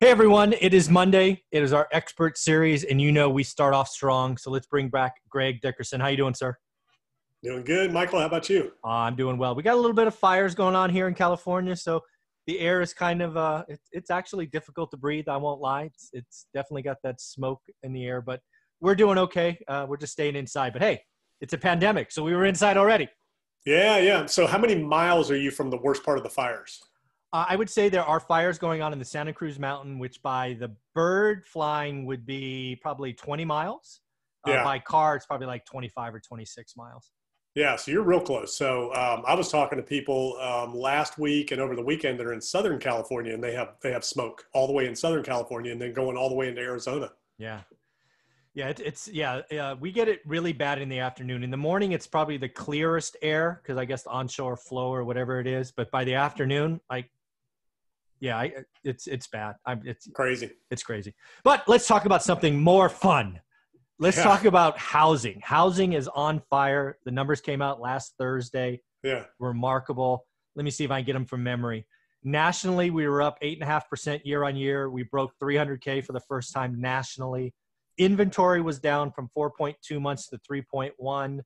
Hey everyone, it is Monday. It is our expert series, and you know we start off strong. So let's bring back Greg Dickerson. How you doing, sir? Doing good, Michael. How about you? Uh, I'm doing well. We got a little bit of fires going on here in California, so the air is kind of uh, it, it's actually difficult to breathe. I won't lie. It's, it's definitely got that smoke in the air, but we're doing okay. Uh, we're just staying inside. But hey, it's a pandemic, so we were inside already. Yeah, yeah. So how many miles are you from the worst part of the fires? Uh, I would say there are fires going on in the Santa Cruz Mountain, which by the bird flying would be probably 20 miles. Uh, Yeah. By car, it's probably like 25 or 26 miles. Yeah, so you're real close. So um, I was talking to people um, last week and over the weekend that are in Southern California, and they have they have smoke all the way in Southern California, and then going all the way into Arizona. Yeah. Yeah, it, it's yeah. Uh, we get it really bad in the afternoon. In the morning, it's probably the clearest air because I guess the onshore flow or whatever it is. But by the afternoon, like, yeah, I, uh, it's it's bad. I'm it's Crazy. it's crazy. But let's talk about something more fun. Let's Yeah. talk about housing. Housing is on fire. The numbers came out last Thursday. Yeah. Remarkable. Let me see if I can get them from memory. Nationally, we were up eight and a half percent year on year. We broke 300k for the first time nationally. Inventory was down from 4.2 months to 3.1.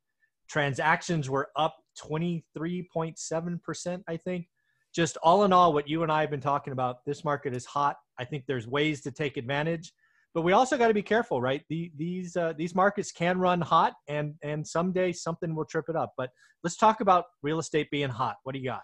Transactions were up 23.7 percent, I think. Just all in all, what you and I have been talking about, this market is hot. I think there's ways to take advantage, but we also got to be careful, right? The, these uh, these markets can run hot, and and someday something will trip it up. But let's talk about real estate being hot. What do you got?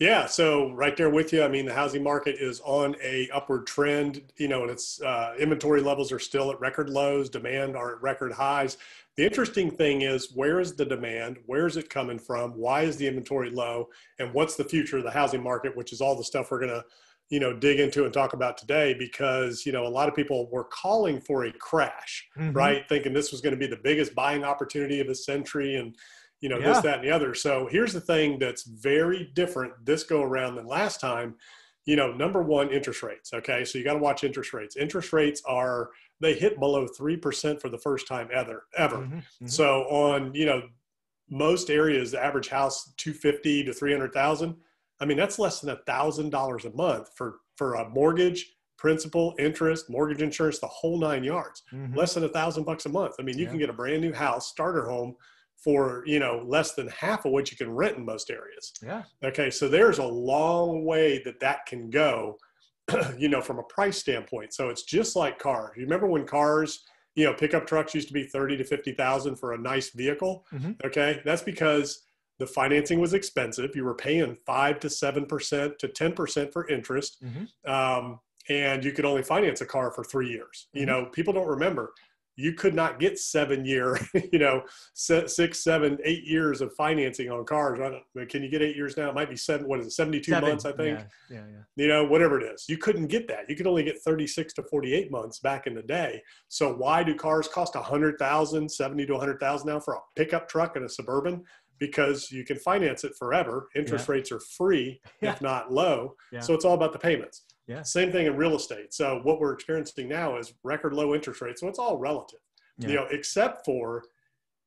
Yeah, so right there with you. I mean, the housing market is on a upward trend, you know, and its uh, inventory levels are still at record lows. Demand are at record highs. The interesting thing is, where is the demand? Where is it coming from? Why is the inventory low? And what's the future of the housing market? Which is all the stuff we're gonna, you know, dig into and talk about today. Because you know, a lot of people were calling for a crash, Mhm. right? Thinking this was going to be the biggest buying opportunity of the century, and you know Yeah. this, that, and the other. So here's the thing that's very different this go around than last time. You know, number one, interest rates. Okay, so you got to watch interest rates. Interest rates are they hit below three percent for the first time ever. Ever. Mhm, mhm. So on you know most areas, the average house two fifty to three hundred thousand. I mean that's less than a thousand dollars a month for for a mortgage, principal, interest, mortgage insurance, the whole nine yards Mhm. less than a thousand bucks a month. I mean, you Yeah. can get a brand new house, starter home for, you know, less than half of what you can rent in most areas. Yeah. Okay. So there's a long way that that can go, you know, from a price standpoint. So it's just like cars. You remember when cars, you know, pickup trucks used to be 30 to 50,000 for a nice vehicle. Mhm. Okay. That's because the financing was expensive. You were paying five to 7% to 10% for interest Mhm. um, and you could only finance a car for three years. You Mhm. know, people don't remember you could not get seven year, you know, six, seven, eight years of financing on cars. Can you get eight years now? It might be seven. What is it? Seventy-two Seven. months, I think. Yeah. Yeah. yeah. You know, whatever it is, you couldn't get that. You could only get thirty-six to forty-eight months back in the day. So why do cars cost a hundred thousand, seventy to a hundred thousand now for a pickup truck and a suburban? Because you can finance it forever. Interest rates are free, Yeah. if not low. Yeah. So it's all about the payments. Yeah. Same thing in real estate. So what we're experiencing now is record low interest rates. So it's all relative, Yeah. you know, except for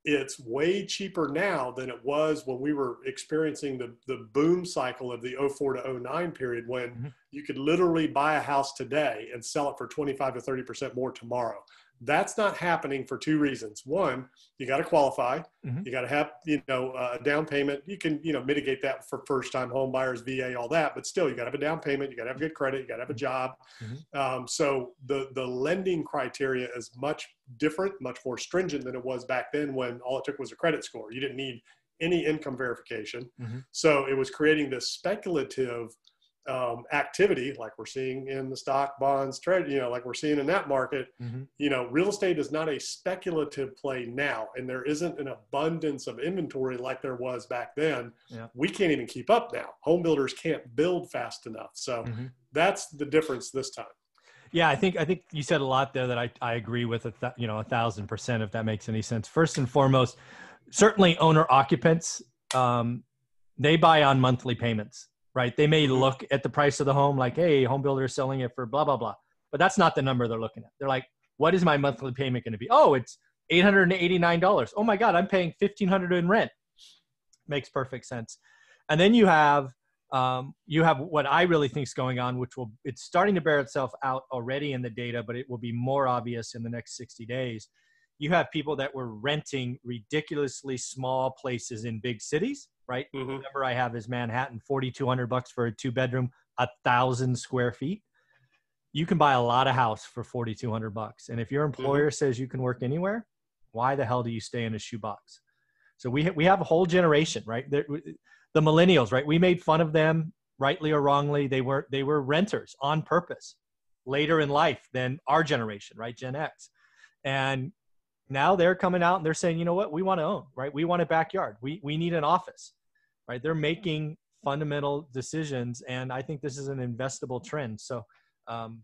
it's way cheaper now than it was when we were experiencing the, the boom cycle of the 04 to 09 period when Mhm. you could literally buy a house today and sell it for 25 to 30% more tomorrow. That's not happening for two reasons. One, you got to qualify. Mhm. You got to have, you know, a down payment. You can, you know, mitigate that for first time home buyers, VA, all that, but still you got to have a down payment. You got to have good credit. You got to have a job. Mhm. Um, so the, the lending criteria is much different, much more stringent than it was back then when all it took was a credit score. You didn't need any income verification. Mhm. So it was creating this speculative um, activity like we're seeing in the stock bonds trade, you know, like we're seeing in that market Mhm. you know, real estate is not a speculative play now, and there isn't an abundance of inventory like there was back then. Yeah. We can't even keep up now. Home builders can't build fast enough. So Mhm. that's the difference this time. Yeah, I think I think you said a lot there that I, I agree with a th- you know a thousand percent if that makes any sense. First and foremost, certainly owner occupants, um, they buy on monthly payments, right? They may Mhm. look at the price of the home like, hey, home builder is selling it for blah blah blah, but that's not the number they're looking at. They're like, what is my monthly payment going to be? Oh, it's eight hundred and eighty nine dollars. Oh my God, I'm paying fifteen hundred in rent. Makes perfect sense. And then you have um, you have what I really think is going on, which will it's starting to bear itself out already in the data, but it will be more obvious in the next 60 days. You have people that were renting ridiculously small places in big cities, right? Mm-hmm. The number I have is Manhattan, 4,200 bucks for a two bedroom, a thousand square feet. You can buy a lot of house for 4,200 bucks. And if your mm-hmm. employer mm-hmm. says you can work anywhere, why the hell do you stay in a shoebox? So we, we have a whole generation, right? The millennials, right? We made fun of them, rightly or wrongly. They were they were renters on purpose later in life than our generation, right? Gen X, and now they're coming out and they're saying, you know what, we want to own, right? We want a backyard. We we need an office, right? They're making fundamental decisions, and I think this is an investable trend. So. Um,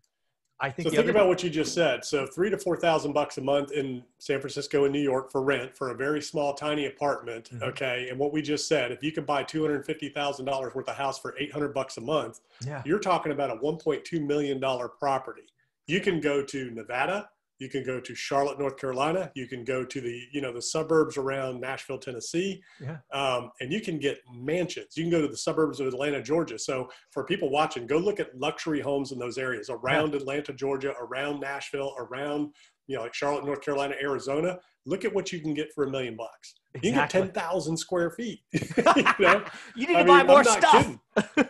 I think. So think about what you just said. So three to four thousand bucks a month in San Francisco and New York for rent for a very small, tiny apartment. Mm-hmm. Okay, and what we just said, if you can buy two hundred fifty thousand dollars worth of house for eight hundred bucks a month, yeah. you're talking about a one point two million dollar property. You can go to Nevada, you can go to Charlotte, North Carolina. You can go to the you know the suburbs around Nashville, Tennessee, yeah. um, and you can get mansions. You can go to the suburbs of Atlanta, Georgia. So for people watching, go look at luxury homes in those areas around yeah. Atlanta, Georgia, around Nashville, around you know like Charlotte, North Carolina, Arizona. Look at what you can get for a million bucks. Exactly. You get ten thousand square feet. you know, you need to I buy more stuff.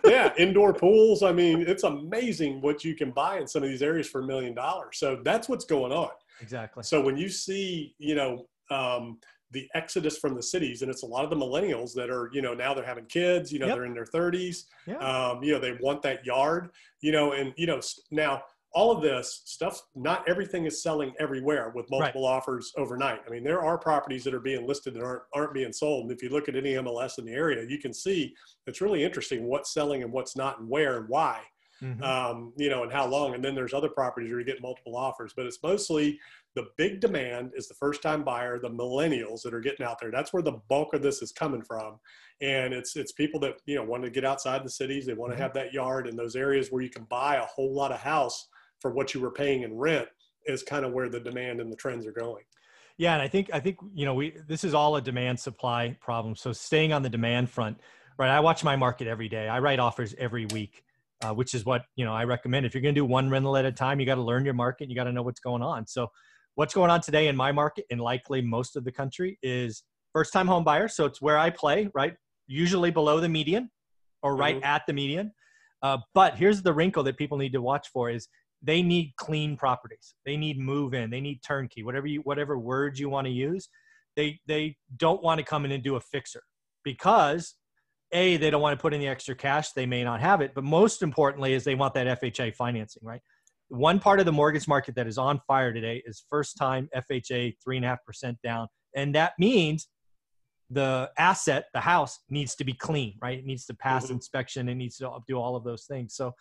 yeah, indoor pools. I mean, it's amazing what you can buy in some of these areas for a million dollars. So that's what's going on. Exactly. So when you see, you know, um, the exodus from the cities, and it's a lot of the millennials that are, you know, now they're having kids. You know, yep. they're in their 30s. Yeah. Um, you know, they want that yard. You know, and you know now all of this stuff, not everything is selling everywhere with multiple right. offers overnight. I mean, there are properties that are being listed that aren't, aren't being sold. And if you look at any MLS in the area, you can see it's really interesting what's selling and what's not and where and why, mm-hmm. um, you know, and how long. And then there's other properties where you get multiple offers, but it's mostly the big demand is the first time buyer, the millennials that are getting out there. That's where the bulk of this is coming from. And it's, it's people that, you know, want to get outside the cities. They want to mm-hmm. have that yard in those areas where you can buy a whole lot of house for what you were paying in rent is kind of where the demand and the trends are going. Yeah, and I think I think you know we this is all a demand supply problem. So staying on the demand front, right? I watch my market every day. I write offers every week, uh, which is what you know I recommend. If you're going to do one rental at a time, you got to learn your market. You got to know what's going on. So what's going on today in my market, and likely most of the country, is first time home buyer. So it's where I play, right? Usually below the median, or right mm-hmm. at the median. Uh, but here's the wrinkle that people need to watch for: is they need clean properties. They need move in. They need turnkey. Whatever you whatever words you want to use, they they don't want to come in and do a fixer because a they don't want to put in the extra cash. They may not have it, but most importantly is they want that FHA financing. Right. One part of the mortgage market that is on fire today is first time FHA three and a half percent down, and that means the asset, the house, needs to be clean. Right. It needs to pass mm-hmm. inspection. It needs to do all of those things. So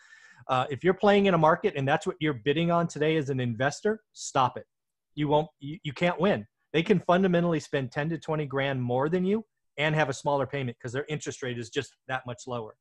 uh, if you're playing in a market and that's what you're bidding on today as an investor, stop it. You won't. You, you can't win. They can fundamentally spend 10 to 20 grand more than you and have a smaller payment because their interest rate is just that much lower.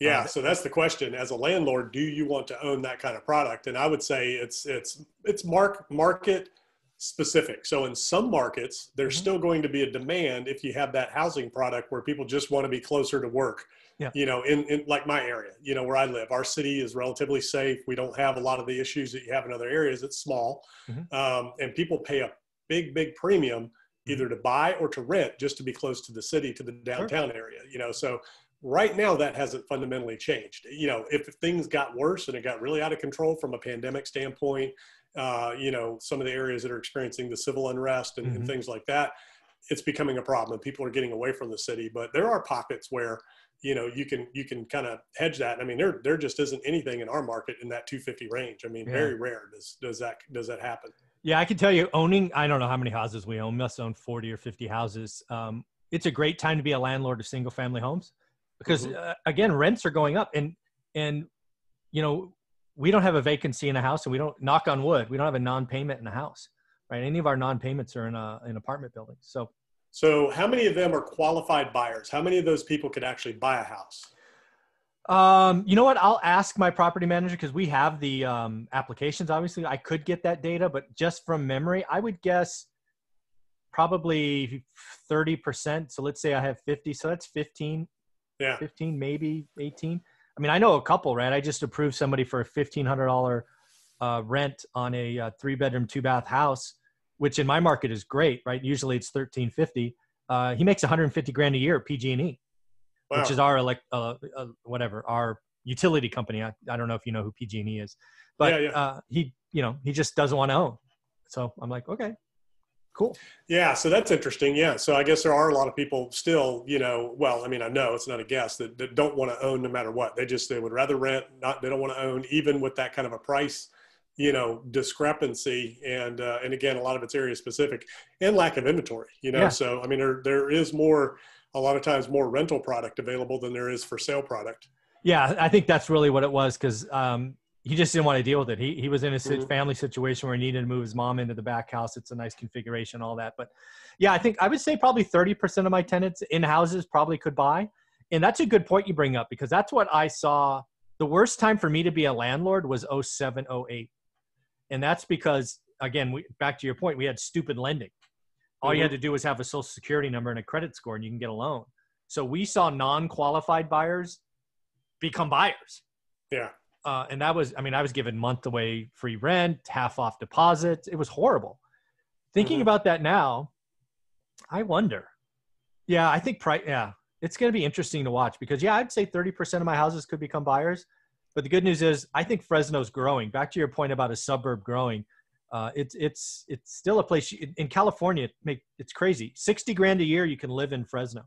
Yeah, uh, so that's the question. As a landlord, do you want to own that kind of product? And I would say it's it's it's mark market specific. So in some markets, there's mm-hmm. still going to be a demand if you have that housing product where people just want to be closer to work yeah. you know, in, in like my area, you know, where I live, our city is relatively safe. We don't have a lot of the issues that you have in other areas. It's small. Mm-hmm. Um, and people pay a big, big premium mm-hmm. either to buy or to rent just to be close to the city, to the downtown sure. area, you know, so right now that hasn't fundamentally changed. You know, if things got worse and it got really out of control from a pandemic standpoint, uh, you know, some of the areas that are experiencing the civil unrest and, mm-hmm. and things like that, it's becoming a problem. And people are getting away from the city, but there are pockets where you know you can you can kind of hedge that. I mean there there just isn't anything in our market in that 250 range. I mean yeah. very rare does does that does that happen. Yeah i can tell you owning i don't know how many houses we own must own 40 or 50 houses. Um, it's a great time to be a landlord of single family homes because mm-hmm. uh, again rents are going up and and you know we don't have a vacancy in a house and we don't knock on wood we don't have a non-payment in a house right? Any of our non-payments are in a in apartment buildings. So so, how many of them are qualified buyers? How many of those people could actually buy a house? Um, you know what? I'll ask my property manager because we have the um, applications. Obviously, I could get that data, but just from memory, I would guess probably 30%. So let's say I have 50. So that's 15 Yeah. 15, maybe 18. I mean, I know a couple, right? I just approved somebody for a $1,500 uh, rent on a uh, three bedroom, two bath house, which in my market is great, right? Usually it's 1350. Uh, he makes 150 grand a year at PG&E, wow. which is our elect, uh, uh, whatever, our utility company. I, I don't know if you know who PG&E is, but yeah, yeah. Uh, he, you know, he just doesn't want to own. So I'm like, okay, Cool. Yeah, so that's interesting. Yeah, so I guess there are a lot of people still, you know, well, I mean, I know it's not a guess that, that don't want to own no matter what. They just they would rather rent, not they don't want to own, even with that kind of a price, you know, discrepancy. And uh, and again, a lot of it's area specific and lack of inventory. You know, yeah. so I mean, there there is more, a lot of times more rental product available than there is for sale product. Yeah, I think that's really what it was because um, he just didn't want to deal with it. He he was in a mm-hmm. family situation where he needed to move his mom into the back house. It's a nice configuration, all that. But yeah, I think I would say probably 30% of my tenants in houses probably could buy. And that's a good point you bring up because that's what I saw. The worst time for me to be a landlord was 07, 08. And that's because, again, we, back to your point, we had stupid lending. All mm-hmm. you had to do was have a social security number and a credit score and you can get a loan. So we saw non qualified buyers become buyers. Yeah uh, and that was, I mean, I was given month away free rent, half off deposit. It was horrible. Thinking mm-hmm. about that now, I wonder. Yeah, I think price. Yeah, it's going to be interesting to watch because yeah, I'd say 30% of my houses could become buyers. But the good news is, I think Fresno's growing. Back to your point about a suburb growing, uh, it's it's it's still a place in California. Make it's crazy. 60 grand a year, you can live in Fresno.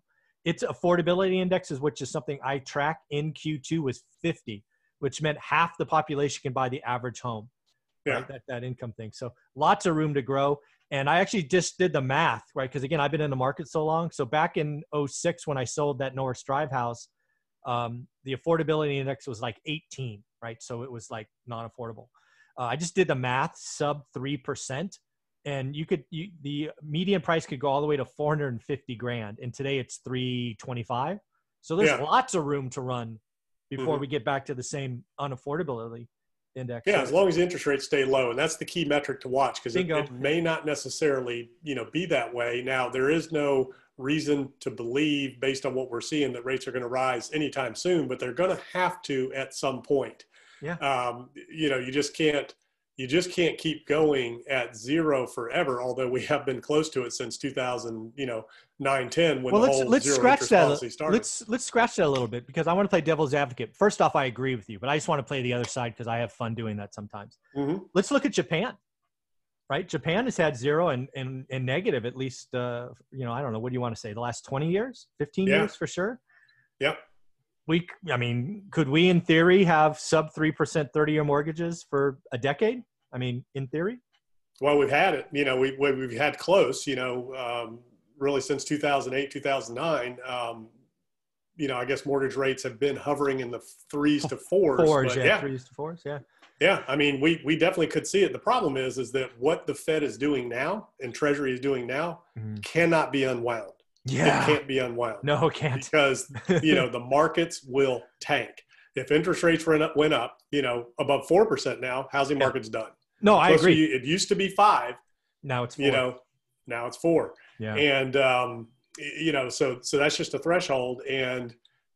Its affordability index is which is something I track in Q2 was 50 which meant half the population can buy the average home. Yeah. Right? That, that income thing. So lots of room to grow. And I actually just did the math, right? Because again, I've been in the market so long. So back in 06, when I sold that Norris Drive house, um, the affordability index was like 18, right? So it was like non affordable. Uh, I just did the math, sub 3%. And you could, you, the median price could go all the way to 450 grand. And today it's 325. So there's yeah. lots of room to run before mm-hmm. we get back to the same unaffordability index. Yeah, as long as interest rates stay low, and that's the key metric to watch because it, it, may not necessarily, you know, be that way. Now there is no reason to believe, based on what we're seeing, that rates are going to rise anytime soon, but they're going to have to at some point. Yeah. Um, you know, you just can't you just can't keep going at zero forever. Although we have been close to it since 2000, you know, nine ten when well, the let's, whole let's zero scratch interest that. policy started. Let's let's scratch that a little bit because I want to play devil's advocate. First off, I agree with you, but I just want to play the other side because I have fun doing that sometimes. Mm-hmm. Let's look at Japan. Right, Japan has had zero and and, and negative at least. Uh, you know, I don't know. What do you want to say? The last twenty years, fifteen yeah. years for sure. Yep we i mean could we in theory have sub 3% 30 year mortgages for a decade I mean, in theory. Well, we've had it. You know, we we've had close. You know, um, really since 2008, 2009. Um, you know, I guess mortgage rates have been hovering in the threes to fours. Fours, yeah, yeah, threes to fours, yeah. Yeah, I mean, we we definitely could see it. The problem is, is that what the Fed is doing now and Treasury is doing now mm-hmm. cannot be unwound. Yeah, it can't be unwound. No, it can't because you know the markets will tank if interest rates went up, went up, you know, above four percent now, housing market's done. No, I Plus agree. it used to be five. Now it's four. you know, now it's four. Yeah. And um, you know, so so that's just a threshold, and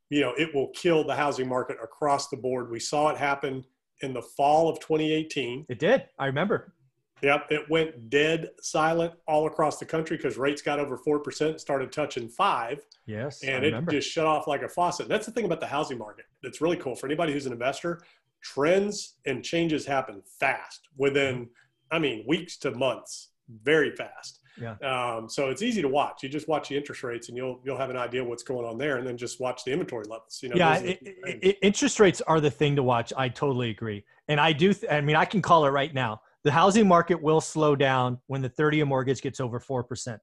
you know, it will kill the housing market across the board. We saw it happen in the fall of 2018. It did. I remember. Yep, it went dead silent all across the country because rates got over four percent, started touching five. Yes, and it just shut off like a faucet. That's the thing about the housing market. That's really cool for anybody who's an investor. Trends and changes happen fast within, I mean, weeks to months, very fast. Yeah. Um, so it's easy to watch. You just watch the interest rates, and you'll you'll have an idea what's going on there, and then just watch the inventory levels. You know. Yeah, it, it, interest rates are the thing to watch. I totally agree, and I do. Th- I mean, I can call it right now the housing market will slow down when the 30 year mortgage gets over 4%.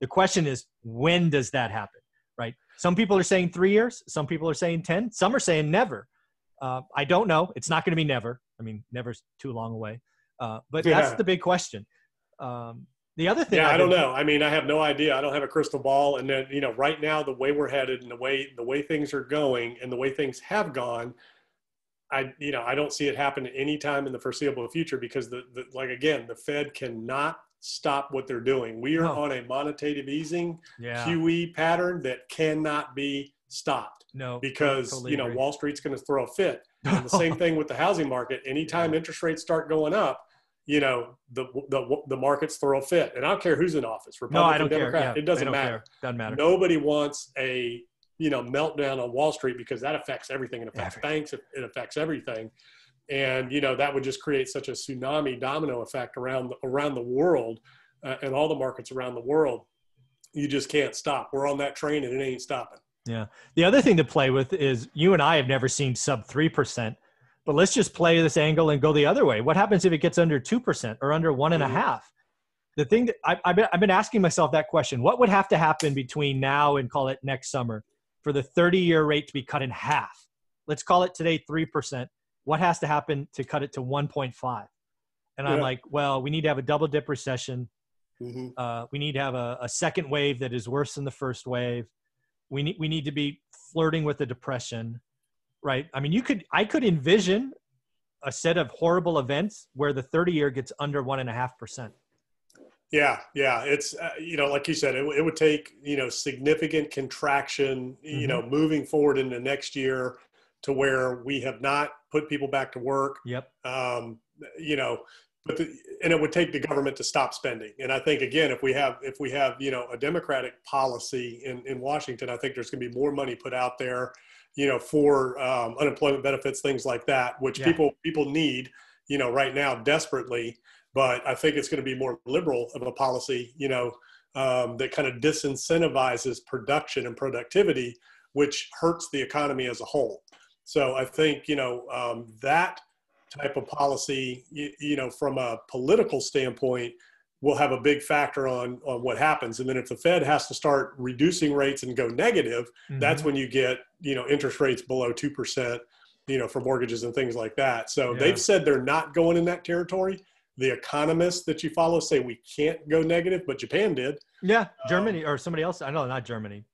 The question is, when does that happen? Right? Some people are saying three years, some people are saying 10, some are saying never. Uh, I don't know. It's not going to be never. I mean, never's too long away. Uh, but yeah. that's the big question. Um, the other thing, yeah, I, I don't know. I mean, I have no idea. I don't have a crystal ball. And then, you know, right now, the way we're headed and the way the way things are going and the way things have gone, I, you know, I don't see it happen anytime in the foreseeable future because the, the like again, the Fed cannot stop what they're doing. We are no. on a monetative easing yeah. QE pattern that cannot be stopped No, because totally you know agree. Wall Street's going to throw a fit. And the same thing with the housing market. Anytime interest rates start going up, you know the the the markets throw a fit. And I don't care who's in office, no, Republican, I don't care. Democrat, Yeah, it doesn't matter. care. Doesn't matter. Nobody wants a you know meltdown on Wall Street because that affects everything. It affects Everything. banks. It, affects everything, and you know that would just create such a tsunami domino effect around the, around the world uh, and all the markets around the world. You just can't stop. We're on that train and it ain't stopping. Yeah. The other thing to play with is you and I have never seen sub 3%, but let's just play this angle and go the other way. What happens if it gets under 2% or under one and a Mhm. half? The thing that I, I've, been, I've been asking myself that question what would have to happen between now and call it next summer for the 30 year rate to be cut in half? Let's call it today 3%. What has to happen to cut it to 1.5? And I'm like, well, we need to have a double dip recession. Mhm. Uh, we need to have a, a second wave that is worse than the first wave. We need we need to be flirting with a depression, right? I mean, you could I could envision a set of horrible events where the 30 year gets under one and a half percent. Yeah, yeah. It's uh, you know, like you said, it, it would take you know significant contraction, you Mhm. know, moving forward into next year to where we have not put people back to work. Yep. Um, you know, but the, and it would take the government to stop spending. And I think again, if we have if we have you know a democratic policy in in Washington, I think there's going to be more money put out there, you know, for um, unemployment benefits, things like that, which Yeah. people people need, you know, right now desperately but I think it's going to be more liberal of a policy, you know, um, that kind of disincentivizes production and productivity, which hurts the economy as a whole. So I think, you know, um, that type of policy, you, you know, from a political standpoint, will have a big factor on on what happens. And then if the Fed has to start reducing rates and go negative, that's Mhm. when you get you know interest rates below two percent you know for mortgages and things like that so Yeah. they've said they're not going in that territory the economists that you follow say we can't go negative but japan did yeah, Um, Germany or somebody else. I know not Germany,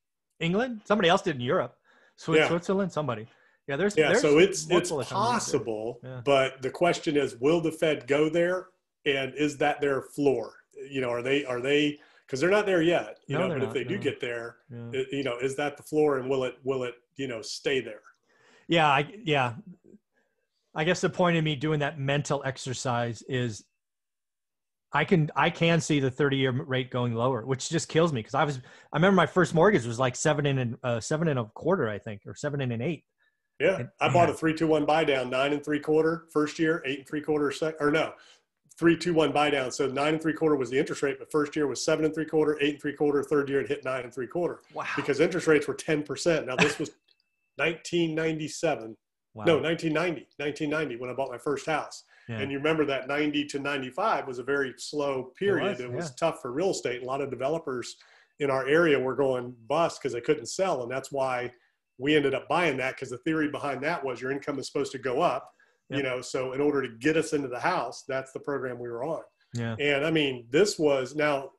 England. Somebody else did in Europe, Swi- Yeah. Switzerland. Somebody. Yeah, there's yeah there's so it's it's multiple economies there. possible Yeah. but the question is will the fed go there and is that their floor? You know are they are they because they're not there yet you No, know but if not, they do get there Yeah. it- you know is that the floor and will it will it you know stay there? Yeah I, yeah. I guess the point of me doing that mental exercise is i can i can see the 30 year rate going lower which just kills me because i was i remember my first mortgage was like seven and uh, seven and a quarter i think or seven and an eight. Yeah, And- I bought yeah. a three two one buy down, nine and three quarter first year, eight and three quarter sec or no, three two one buy down. So nine and three quarter was the interest rate, but first year was seven and three quarter, eight and three quarter. Third year it hit nine and three quarter wow because interest rates were ten percent. Now this was 1997, wow. no 1990, 1990 when I bought my first house. Yeah. And you remember that 90 to 95 was a very slow period. It was, was, tough for real estate. A lot of developers in our area were going bust because they couldn't sell. And that's why we ended up buying that because the theory behind that was your income is supposed to go up, you know. So in order to get us into the house, that's the program we were on. yeah And I mean, this was now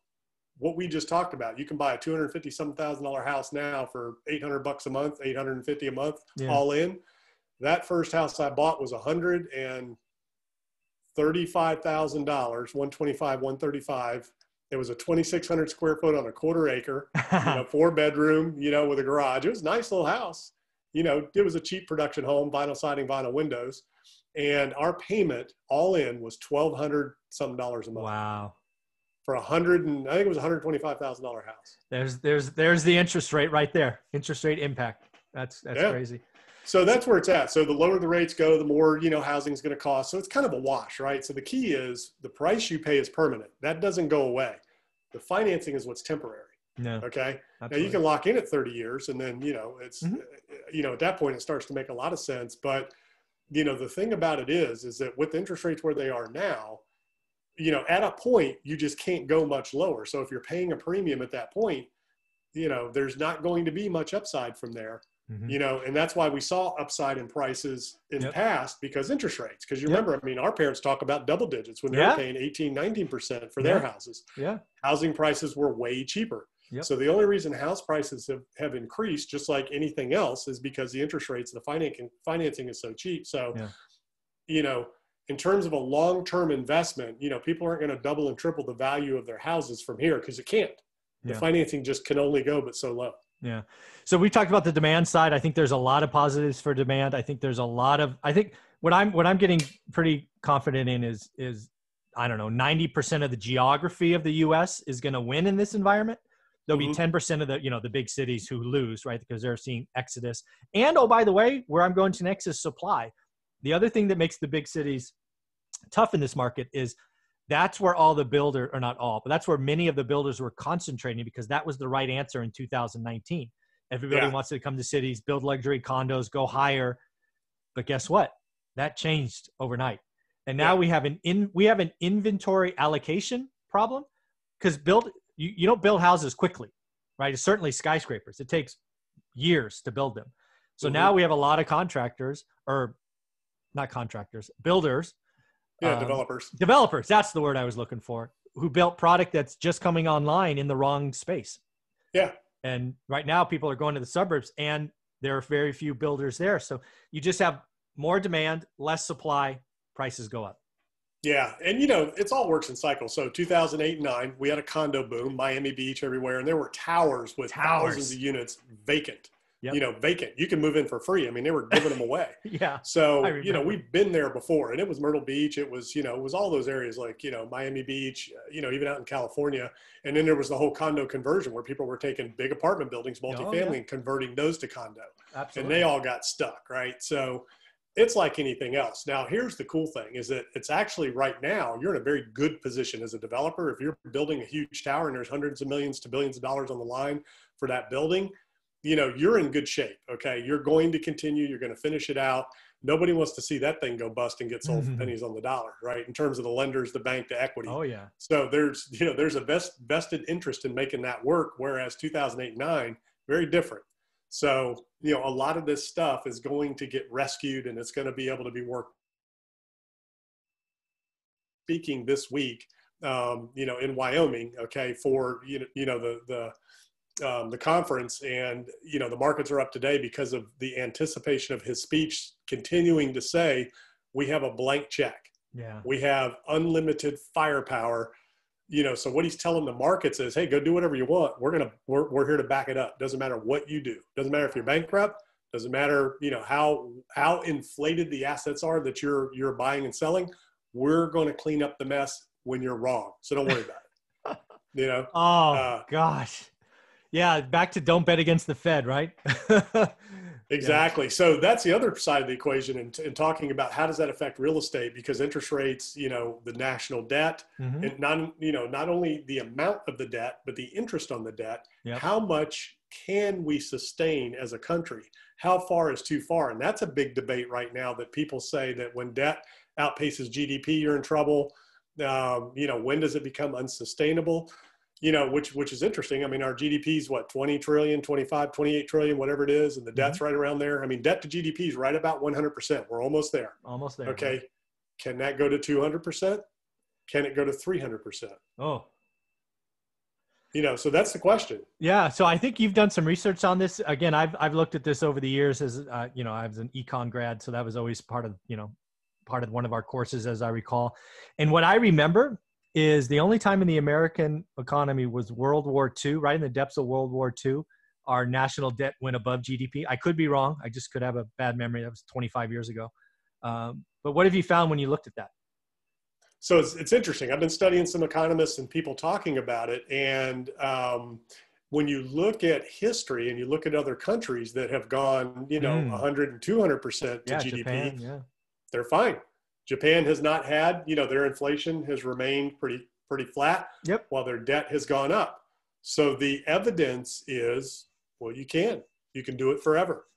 what we just talked about. You can buy a 250 some thousand dollar house now for 800 bucks a month, 850 a month, Yeah. all in. That first house I bought was a hundred and thirty-five thousand dollars, 125, 135. It was a 2,600 square foot on a quarter acre, you know, four bedroom, you know, with a garage. It was a nice little house. You know, it was a cheap production home, vinyl siding, vinyl windows. And our payment all in was 1,200 some dollars a month wow for a hundred and I think it was a hundred twenty-five thousand dollar house. there's there's there's the interest rate right there interest rate impact that's that's Yeah. crazy So that's where it's at. So the lower the rates go, the more you know housing is going to cost. So it's kind of a wash, right? So the key is the price you pay is permanent. That doesn't go away. The financing is what's temporary. no Okay. Now you can lock in at 30 years, and then you know it's Mhm. you know at that point it starts to make a lot of sense. But you know the thing about it is is that with interest rates where they are now, you know at a point you just can't go much lower. So if you're paying a premium at that point, you know there's not going to be much upside from there. Mhm. You know, and that's why we saw upside in prices in the Yep. past because interest rates. Because you Yep. remember, I mean, our parents talk about double digits when they Yeah. were paying 18, 19% for their houses yeah housing prices were way cheaper. Yep. So the only reason house prices have, have increased, just like anything else, is because the interest rates, the financing financing is so cheap. So, Yeah. you know, in terms of a long-term investment, you know, people aren't going to double and triple the value of their houses from here because it can't. The Yeah. financing just can only go but so low. Yeah. So we talked about the demand side. I think there's a lot of positives for demand. I think there's a lot of I think what I'm what I'm getting pretty confident in is is I don't know, 90% of the geography of the US is going to win in this environment. There'll mm-hmm. be 10% of the, you know, the big cities who lose, right? Because they're seeing exodus. And oh, by the way, where I'm going to next is supply. The other thing that makes the big cities tough in this market is that's where all the builder or not all but that's where many of the builders were concentrating because that was the right answer in 2019 everybody yeah. wants to come to cities build luxury condos go higher but guess what that changed overnight and now yeah. we have an in we have an inventory allocation problem because build you, you don't build houses quickly right it's certainly skyscrapers it takes years to build them so mm-hmm. now we have a lot of contractors or not contractors builders yeah, um, developers. Developers, that's the word I was looking for, who built product that's just coming online in the wrong space. Yeah. And right now people are going to the suburbs and there are very few builders there. So you just have more demand, less supply, prices go up. Yeah, and you know, it's all works in cycles. So 2008 nine, we had a condo boom, Miami Beach everywhere, and there were towers with towers. thousands of units vacant yep. you know, vacant. You can move in for free. I mean, they were giving them away. yeah. So, you know, we've been there before and it was Myrtle Beach. It was, you know, it was all those areas like, you know, Miami Beach, uh, you know, even out in California. And then there was the whole condo conversion where people were taking big apartment buildings, multifamily, oh, yeah. and converting those to condo. Absolutely. And they all got stuck, right? So, it's like anything else. Now, here's the cool thing is that it's actually right now, you're in a very good position as a developer. If you're building a huge tower and there's hundreds of millions to billions of dollars on the line for that building, you know, you're in good shape. Okay. You're going to continue, you're going to finish it out. Nobody wants to see that thing go bust and get sold mm-hmm. for pennies on the dollar, right? In terms of the lenders, the bank, the equity. Oh yeah. So there's, you know, there's a best vested interest in making that work. Whereas 2008, nine, very different. So, you know, a lot of this stuff is going to get rescued and it's going to be able to be worked. Speaking this week, um, you know, in Wyoming, okay, for, you know, you know, the, the, um, the conference, and you know the markets are up today because of the anticipation of his speech continuing to say, "We have a blank check. Yeah, we have unlimited firepower." You know, so what he's telling the markets is, "Hey, go do whatever you want. We're gonna we're we're here to back it up. Doesn't matter what you do. Doesn't matter if you're bankrupt. Doesn't matter you know how how inflated the assets are that you're you're buying and selling. We're going to clean up the mess when you're wrong. So don't worry about it." You know. Oh uh, gosh yeah, back to don't bet against the Fed, right? exactly. Yeah. So that's the other side of the equation in, in, talking about how does that affect real estate because interest rates, you know, the national debt mm-hmm. and not, you know, not only the amount of the debt, but the interest on the debt. Yep. How much can we sustain as a country? How far is too far? And that's a big debate right now that people say that when debt outpaces GDP, you're in trouble. Um, you know, when does it become unsustainable? You know, which which is interesting. I mean, our GDP is what 20 trillion, 25, 28 trillion, whatever it is, and the debt's mm-hmm. right around there. I mean, debt to GDP is right about 100%. We're almost there. Almost there. Okay. Right? Can that go to 200%? Can it go to 300%? Oh. You know, so that's the question. Yeah, so I think you've done some research on this. Again, I've I've looked at this over the years as uh, you know, I was an econ grad, so that was always part of, you know, part of one of our courses as I recall. And what I remember is the only time in the American economy was World War II, right in the depths of World War II, our national debt went above GDP. I could be wrong. I just could have a bad memory. That was 25 years ago. Um, but what have you found when you looked at that? So it's, it's interesting. I've been studying some economists and people talking about it. And um, when you look at history and you look at other countries that have gone, you know, mm. 100 and 200% to yeah, GDP, Japan, yeah. they're fine. Japan has not had, you know, their inflation has remained pretty pretty flat, yep. while their debt has gone up. So the evidence is, well, you can, you can do it forever.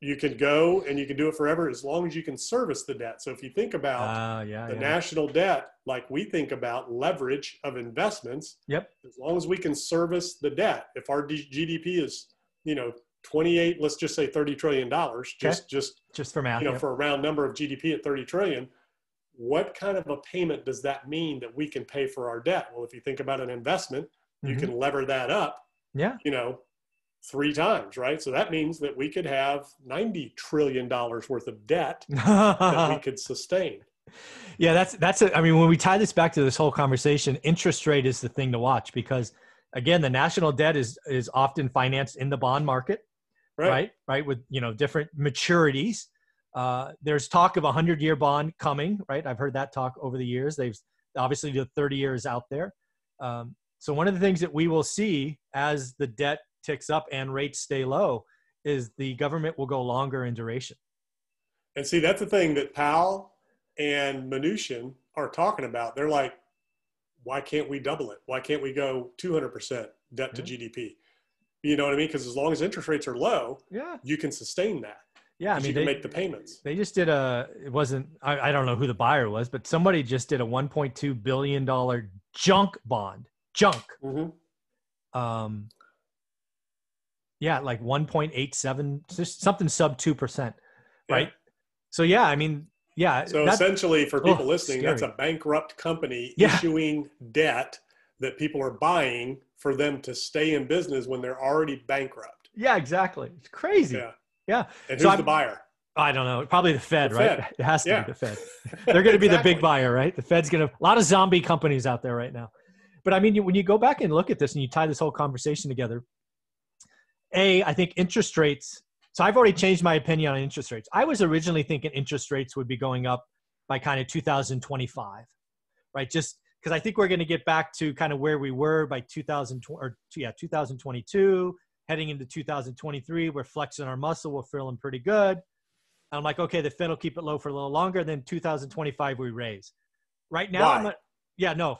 You can go and you can do it forever as long as you can service the debt. So if you think about uh, yeah, the yeah. national debt, like we think about leverage of investments, yep. As long as we can service the debt, if our GDP is, you know, 28 let's just say 30 trillion dollars just okay. just just for math you know yeah. for a round number of gdp at 30 trillion what kind of a payment does that mean that we can pay for our debt well if you think about an investment mm-hmm. you can lever that up yeah you know three times right so that means that we could have 90 trillion dollars worth of debt that we could sustain yeah that's that's a, i mean when we tie this back to this whole conversation interest rate is the thing to watch because again, the national debt is is often financed in the bond market, Right. right? Right, with you know different maturities. Uh, there's talk of a hundred year bond coming, right? I've heard that talk over the years. They've obviously the 30 years out there. Um, so one of the things that we will see as the debt ticks up and rates stay low is the government will go longer in duration. And see, that's the thing that Powell and Mnuchin are talking about. They're like, why can't we double it? Why can't we go 200% debt to GDP? You know what I mean? Because as long as interest rates are low, Yeah. you can sustain that. Yeah. I mean, you can they, make the payments. they just did a, it wasn't, I, I don't know who the buyer was, but somebody just did a $1.2 billion junk bond. Junk. hmm Um, yeah, like 1.87, just something sub 2%. Right. So, yeah, I mean, yeah. So that's- essentially, for Oh, people listening, that's a bankrupt company Yeah. issuing debt that people are buying for them to stay in business when they're already bankrupt. yeah, exactly. It's crazy. Yeah. Yeah. And who's So the I'm- buyer? I don't know. Probably the Fed, The right? Fed. It has to Yeah. be the Fed. They're going to be the big buyer, right? The Fed's going to a lot of zombie companies out there right now. But I mean, you, when you go back and look at this and you tie this whole conversation together, a I think interest rates. So I've already changed my opinion on interest rates. I was originally thinking interest rates would be going up by kind of 2025, right? Just because I think we're going to get back to kind of where we were by 2020 or yeah 2022, heading into 2023. We're flexing our muscle. We're feeling pretty good. I'm like, okay, the Fed will keep it low for a little longer. Then 2025 we raise. Right now, yeah, no,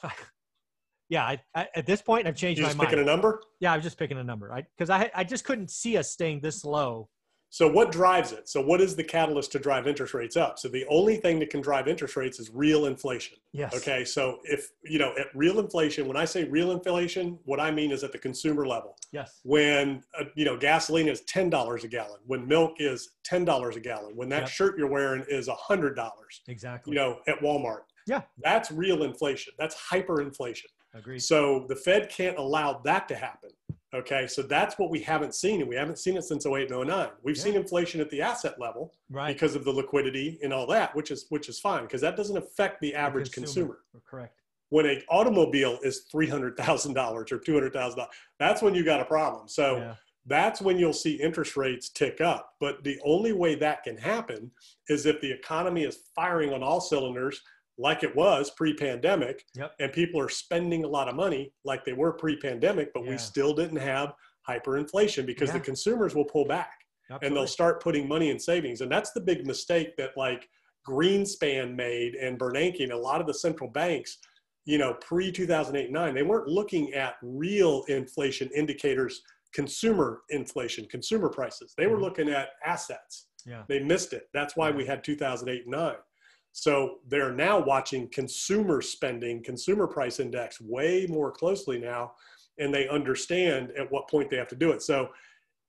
yeah. I, I, at this point, I've changed You my just mind. picking a number? yeah, I was just picking a number, right? Because I I just couldn't see us staying this low. So what drives it? So what is the catalyst to drive interest rates up? So the only thing that can drive interest rates is real inflation. Yes. Okay. So if, you know, at real inflation, when I say real inflation, what I mean is at the consumer level. Yes. When, uh, you know, gasoline is $10 a gallon, when milk is $10 a gallon, when that Yep. shirt you're wearing is $100, Exactly. you know, at Walmart. Yeah. That's real inflation. That's hyperinflation. Agreed. So the Fed can't allow that to happen. Okay. So that's what we haven't seen. And we haven't seen it since 08 and 09. We've Yeah. seen inflation at the asset level Right. because of the liquidity and all that, which is which is fine because that doesn't affect the The average consumer. Correct. When an automobile is three hundred thousand dollars or two hundred thousand dollars, that's when you got a problem. So Yeah. that's when you'll see interest rates tick up. But the only way that can happen is if the economy is firing on all cylinders, like it was pre-pandemic, Yep. and people are spending a lot of money like they were pre-pandemic, but Yeah. we still didn't have hyperinflation because the consumers will pull back and they'll start putting money in savings. And that's the big mistake that like Greenspan made and Bernanke and a lot of the central banks, you know, pre 2008 9, they weren't looking at real inflation indicators, consumer inflation, consumer prices. They were Mhm. looking at assets. Yeah. They missed it. That's why we had 2008 and 9. So they're now watching consumer spending, consumer price index way more closely now, and they understand at what point they have to do it. So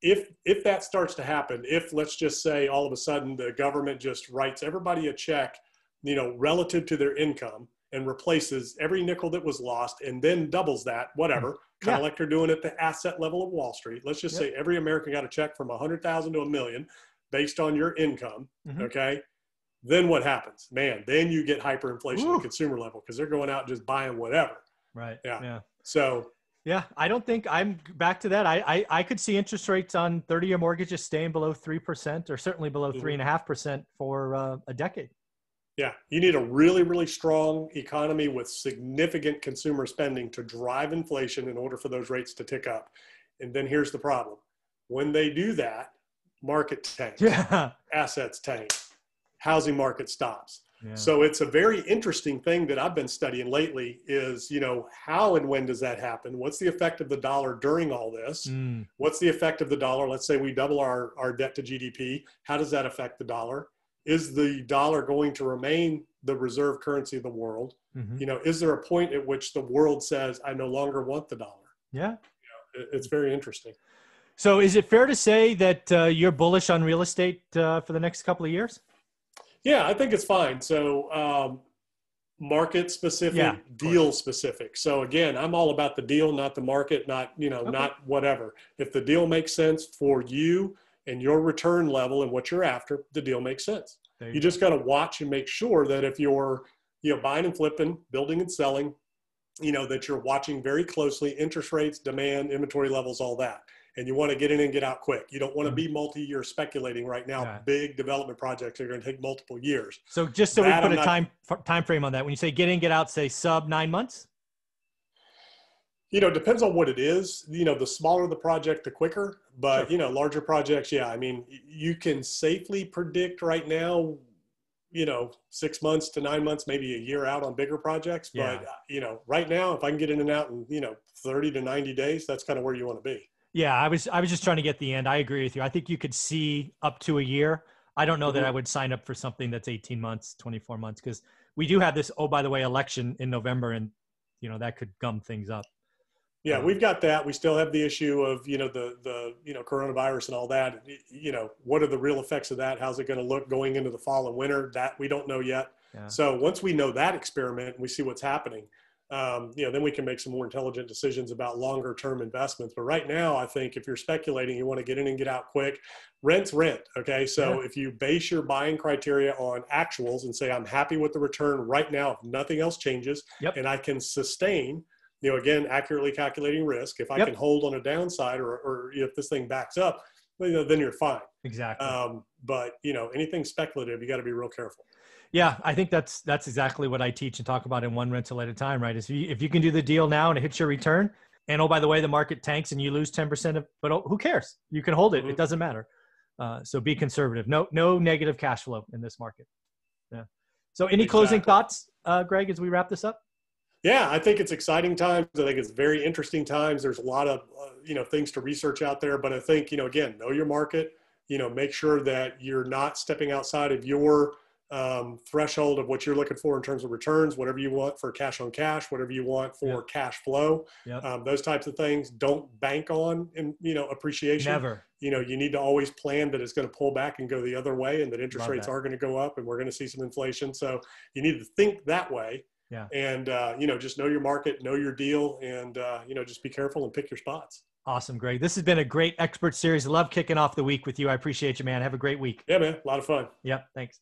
if if that starts to happen, if let's just say all of a sudden the government just writes everybody a check, you know, relative to their income and replaces every nickel that was lost and then doubles that, whatever, kind Yeah. of like they're doing at the asset level of Wall Street. Let's just Yep. say every American got a check from a hundred thousand to a million based on your income. Mhm. Okay. Then what happens? Man, then you get hyperinflation at the consumer level because they're going out and just buying whatever. Right. Yeah. Yeah. So Yeah, I don't think I'm back to that. I, I, I could see interest rates on 30 year mortgages staying below 3% or certainly below Mhm. three and a half percent for uh, a decade. Yeah, you need a really, really strong economy with significant consumer spending to drive inflation in order for those rates to tick up. And then here's the problem when they do that, market tanks, Yeah. assets tank, housing market stops. yeah. So it's a very interesting thing that I've been studying lately is, you know, how and when does that happen? What's the effect of the dollar during all this? Mm, What's the effect of the dollar? Let's say we double our, our debt to GDP. How does that affect the dollar? Is the dollar going to remain the reserve currency of the world? mhm. You know, is there a point at which the world says, I no longer want the dollar? Yeah. It- It's very interesting. So is it fair to say that uh, you're bullish on real estate uh, for the next couple of years? Yeah, I think it's fine. So, um, market specific, Yeah, deal specific. So again, I'm all about the deal, not the market, not, you know, Okay. not whatever. If the deal makes sense for you and your return level and what you're after, the deal makes sense. There You just got to watch and make sure that if you're, you know, buying and flipping, building and selling, you know, that you're watching very closely interest rates, demand, inventory levels, all that. And you want to get in and get out quick. You don't want to be multi-year speculating right now. Yeah. Big development projects are going to take multiple years. So just so That we I'm put a not- time time frame on that, when you say get in, get out, say sub nine months. You know, it depends on what it is. You know, the smaller the project, the quicker. But Sure. you know, larger projects, yeah. I mean, you can safely predict right now. You know, six months to nine months, maybe a year out on bigger projects. But uh, you know, right now, if I can get in and out in you know thirty to ninety days, that's kind of where you want to be. Yeah, I was I was just trying to get the end. I agree with you. I think you could see up to a year. I don't know that Mhm. I would sign up for something that's 18 months, 24 months because we do have this oh by the way election in November and you know that could gum things up. Yeah, Um, we've got that. We still have the issue of you know the the you know coronavirus and all that. You know, what are the real effects of that? How's it going to look going into the fall and winter? That we don't know yet. Yeah. So once we know that experiment and we see what's happening, um, you know, then we can make some more intelligent decisions about longer term investments. But right now, I think if you're speculating, you want to get in and get out quick. Rent's rent. Okay, so Yeah. if you base your buying criteria on actuals and say I'm happy with the return right now, if nothing else changes, Yep. and I can sustain. You know, again, accurately calculating risk. If I Yep. can hold on a downside, or, or if this thing backs up, you know, then you're fine. Exactly. Um, but you know, anything speculative, you got to be real careful. Yeah, I think that's that's exactly what I teach and talk about in one rental at a time, right? Is if you, if you can do the deal now and it hits your return, and oh by the way, the market tanks and you lose ten percent of, but oh, who cares? You can hold it; Mhm. it doesn't matter. Uh, so be conservative. No no negative cash flow in this market. Yeah. So any closing thoughts, uh, Greg, as we wrap this up? Yeah, I think it's exciting times. I think it's very interesting times. There's a lot of uh, you know things to research out there, but I think you know again, know your market. You know, make sure that you're not stepping outside of your um, threshold of what you're looking for in terms of returns. Whatever you want for cash on cash, whatever you want for Yep. cash flow, Yep. um, those types of things. Don't bank on in, you know appreciation. Never. you know, you need to always plan that it's going to pull back and go the other way and that interest Love rates that. are going to go up and we're going to see some inflation. So you need to think that way. Yeah. And, uh, you know, just know your market, know your deal, and, uh, you know, just be careful and pick your spots. Awesome, Greg. This has been a great expert series. Love kicking off the week with you. I appreciate you, man. Have a great week. Yeah, man. A lot of fun. Yep. Thanks.